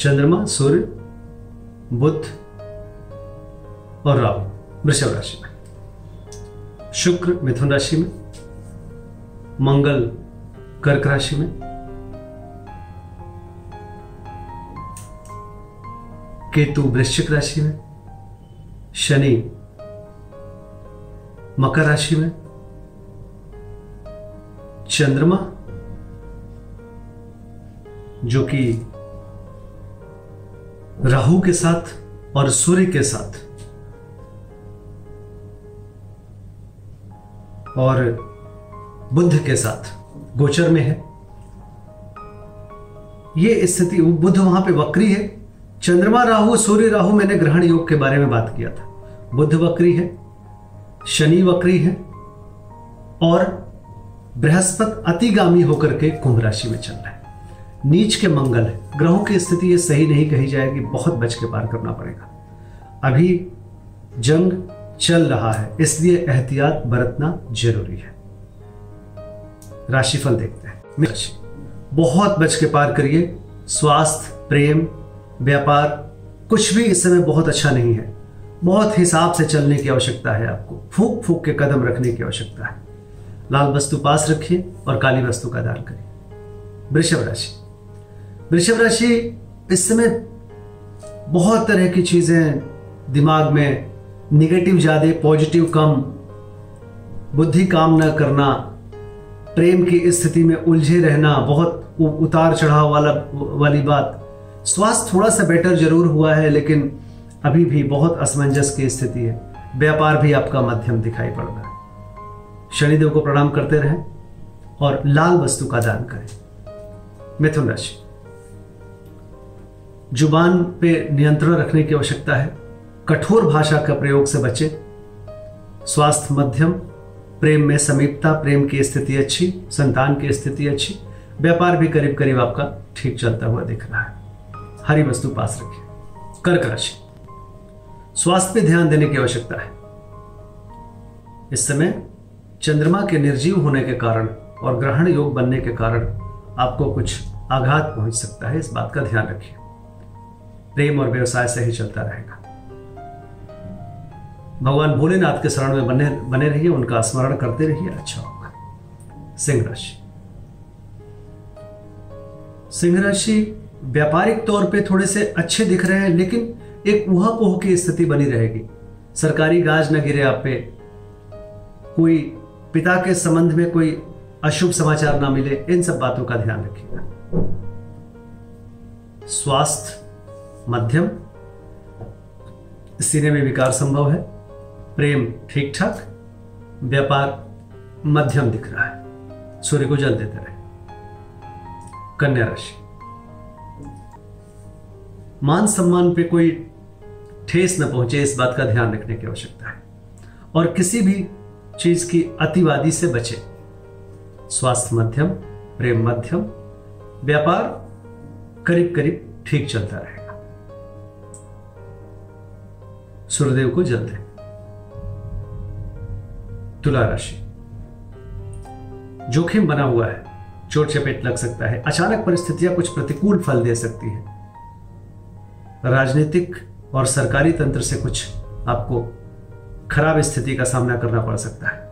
चंद्रमा, सूर्य, बुध और राहु वृषभ राशि में। शुक्र मिथुन राशि में, मंगल कर्क राशि में, केतु वृश्चिक राशि में, शनि मकर राशि में, चंद्रमा, जो कि राहु के साथ और सूर्य के साथ। और बुद्ध के साथ। गोचर में है। ये स्थिति, बुद्ध वहाँ पे वक्री है। चंद्रमा राहु, सूर्य राहु, मैंने ग्रहण योग के बारे में बात किया था। बुद्ध वक्री है, शनि वक्री है, और बृहस्पति अतिगामी होकर के कुंभ राशि में चल रहा है। नीच के मंगल है। ग्रहों की स्थिति ये सही नहीं कही जाएगी, बहुत बच के पार करना पड़ेगा। अभी जंग चल रहा है, इसलिए एहतियात बरतना ज़रूरी है। राशिफल देखते हैं। बहुत बच के पार करिए। स्वास्थ्य, प्रेम, व्यापार, कुछ भी इस समय बहुत अच्छा नहीं है। बहुत हिसाब से चलने की आवश्यकता है आपको। फूक फूक के कदम रखने की आवश्यकता है। लाल वस्तु पास रखिए और काली वस्तु का दान करिए। वृषभ राशि। वृषभ राशि, इस समय बहुत तरह की चीज़ें दिमाग में निगेटिव ज़्यादा पॉजिटिव कम, बुद्धि काम न करना, प्रेम की स्थिति में उलझे रहना, बहुत उतार चढ़ाव वाला, वाली बात। स्वास्थ्य थोड़ा सा बेटर ज़रूर हुआ है, लेकिन अभी भी बहुत असमंजस की स्थिति है। व्यापार भी आपका मध्यम दिखाई पड़ रहा है। शनिदेव को प्रणाम करते रहें और लाल वस्तु का दान करें। मिथुन राशि। ज़ुबान पे नियंत्रण रखने की आवश्यकता है। कठोर भाषा का प्रयोग से बचे। स्वास्थ्य मध्यम, प्रेम में समीपता, प्रेम की स्थिति अच्छी, संतान की स्थिति अच्छी, व्यापार भी करीब करीब आपका ठीक चलता हुआ दिख रहा है। हरी वस्तु पास रखिए कर्क राशि। स्वास्थ्य पे ध्यान देने की आवश्यकता है। इस समय चंद्रमा के निर्जीव होने के कारण और ग्रहण योग बनने के कारण आपको कुछ आघात पहुँच सकता है। इस बात का ध्यान रखिए। प्रेम और व्यवसाय से ही चलता रहेगा। भगवान भोलेनाथ के शरण में बने बने रहिए, उनका स्मरण करते रहिए अच्छा होगा। सिंह राशि। सिंह राशि व्यापारिक तौर पे थोड़े से अच्छे दिख रहे हैं, लेकिन एक ऊहापोह की स्थिति बनी रहेगी। सरकारी गाज न गिरे आप पे। कोई पिता के संबंध में कोई अशुभ समाचार ना मिले, इन सब बातों का ध्यान रखिएगा। स्वास्थ्य मध्यम। सीने में विकार संभव है। प्रेम ठीक ठाक व्यापार मध्यम दिख रहा है। सूर्य को जल देते रहे। कन्या राशि। मान सम्मान पे कोई ठेस न पहुँचे, इस बात का ध्यान रखने की आवश्यकता है। और किसी भी चीज़ की अतिवादी से बचे। स्वास्थ्य मध्यम, प्रेम मध्यम, व्यापार करीब करीब ठीक चलता रहेगा सूर्यदेव को जल दें तुला राशि। जोखिम बना हुआ है। चोट चपेट लग सकता है। अचानक परिस्थितियाँ कुछ प्रतिकूल फल दे सकती है। राजनीतिक और सरकारी तंत्र से कुछ आपको खराब स्थिति का सामना करना पड़ सकता है।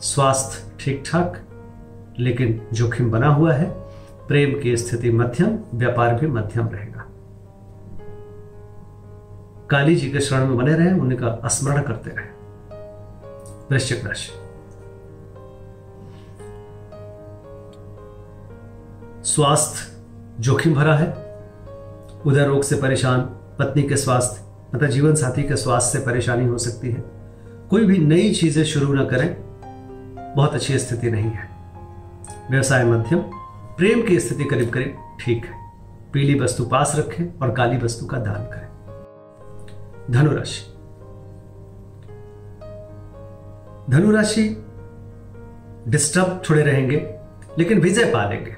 स्वास्थ्य ठीक ठाक लेकिन जोखिम बना हुआ है। प्रेम की स्थिति मध्यम, व्यापार भी मध्यम रहेगा। काली जी के शरण में बने रहे उनका स्मरण करते रहे। वृश्चिक राशि स्वास्थ्य जोखिम भरा है। उधर रोग से परेशान, पत्नी के स्वास्थ्य मतलब जीवन साथी के स्वास्थ्य से परेशानी हो सकती है। कोई भी नई चीज़ें शुरू ना करें, बहुत अच्छी स्थिति नहीं है। व्यवसाय मध्यम, प्रेम की स्थिति करीब करीब ठीक है। पीली वस्तु पास रखें और काली वस्तु का दान करें। धनुराशि। धनुराशि डिस्टर्ब थोड़े रहेंगे, लेकिन विजय पा लेंगे।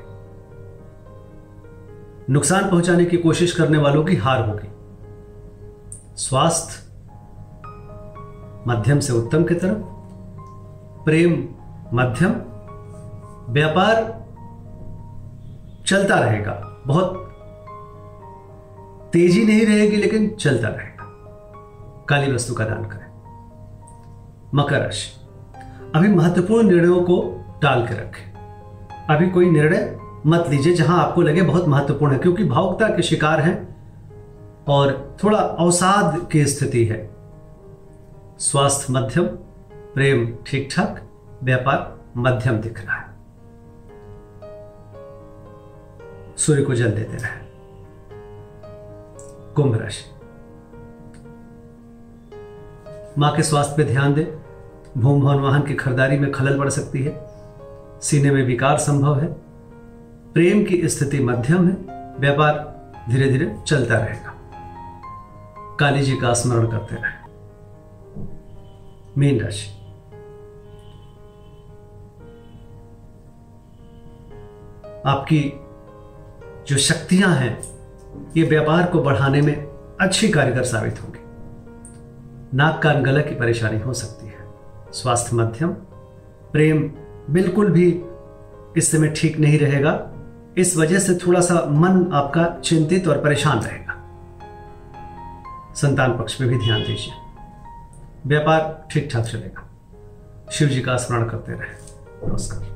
नुकसान पहुँचाने की कोशिश करने वालों की हार होगी। स्वास्थ्य मध्यम से उत्तम की तरफ़, प्रेम मध्यम, व्यापार चलता रहेगा। बहुत तेज़ी नहीं रहेगी, लेकिन चलता रहेगा। काली वस्तु का दान करें। मकर राशि। अभी महत्वपूर्ण निर्णयों को टाल के रखें। अभी कोई निर्णय मत लीजिए जहाँ आपको लगे बहुत महत्वपूर्ण है, क्योंकि भावुकता के शिकार हैं और थोड़ा अवसाद की स्थिति है। स्वास्थ्य मध्यम, प्रेम ठीक ठाक व्यापार मध्यम दिख रहा है। सूर्य को जल देते रहे। कुंभ राशि। माँ के स्वास्थ्य पे ध्यान दें। भूम भवन वाहन की खरीदारी में खलल पड़ सकती है। सीने में विकार संभव है। प्रेम की स्थिति मध्यम है। व्यापार धीरे धीरे चलता रहेगा। काली जी का स्मरण करते रहे। मीन राशि। आपकी जो शक्तियाँ हैं, ये व्यापार को बढ़ाने में अच्छी कारगर साबित होंगी। नाक कान गला की परेशानी हो सकती है। स्वास्थ्य मध्यम, प्रेम बिल्कुल भी इस समय ठीक नहीं रहेगा। इस वजह से थोड़ा सा मन आपका चिंतित और परेशान रहेगा। संतान पक्ष में भी ध्यान दीजिए। व्यापार ठीक ठाक चलेगा। शिव जी का स्मरण करते रहे। नमस्कार।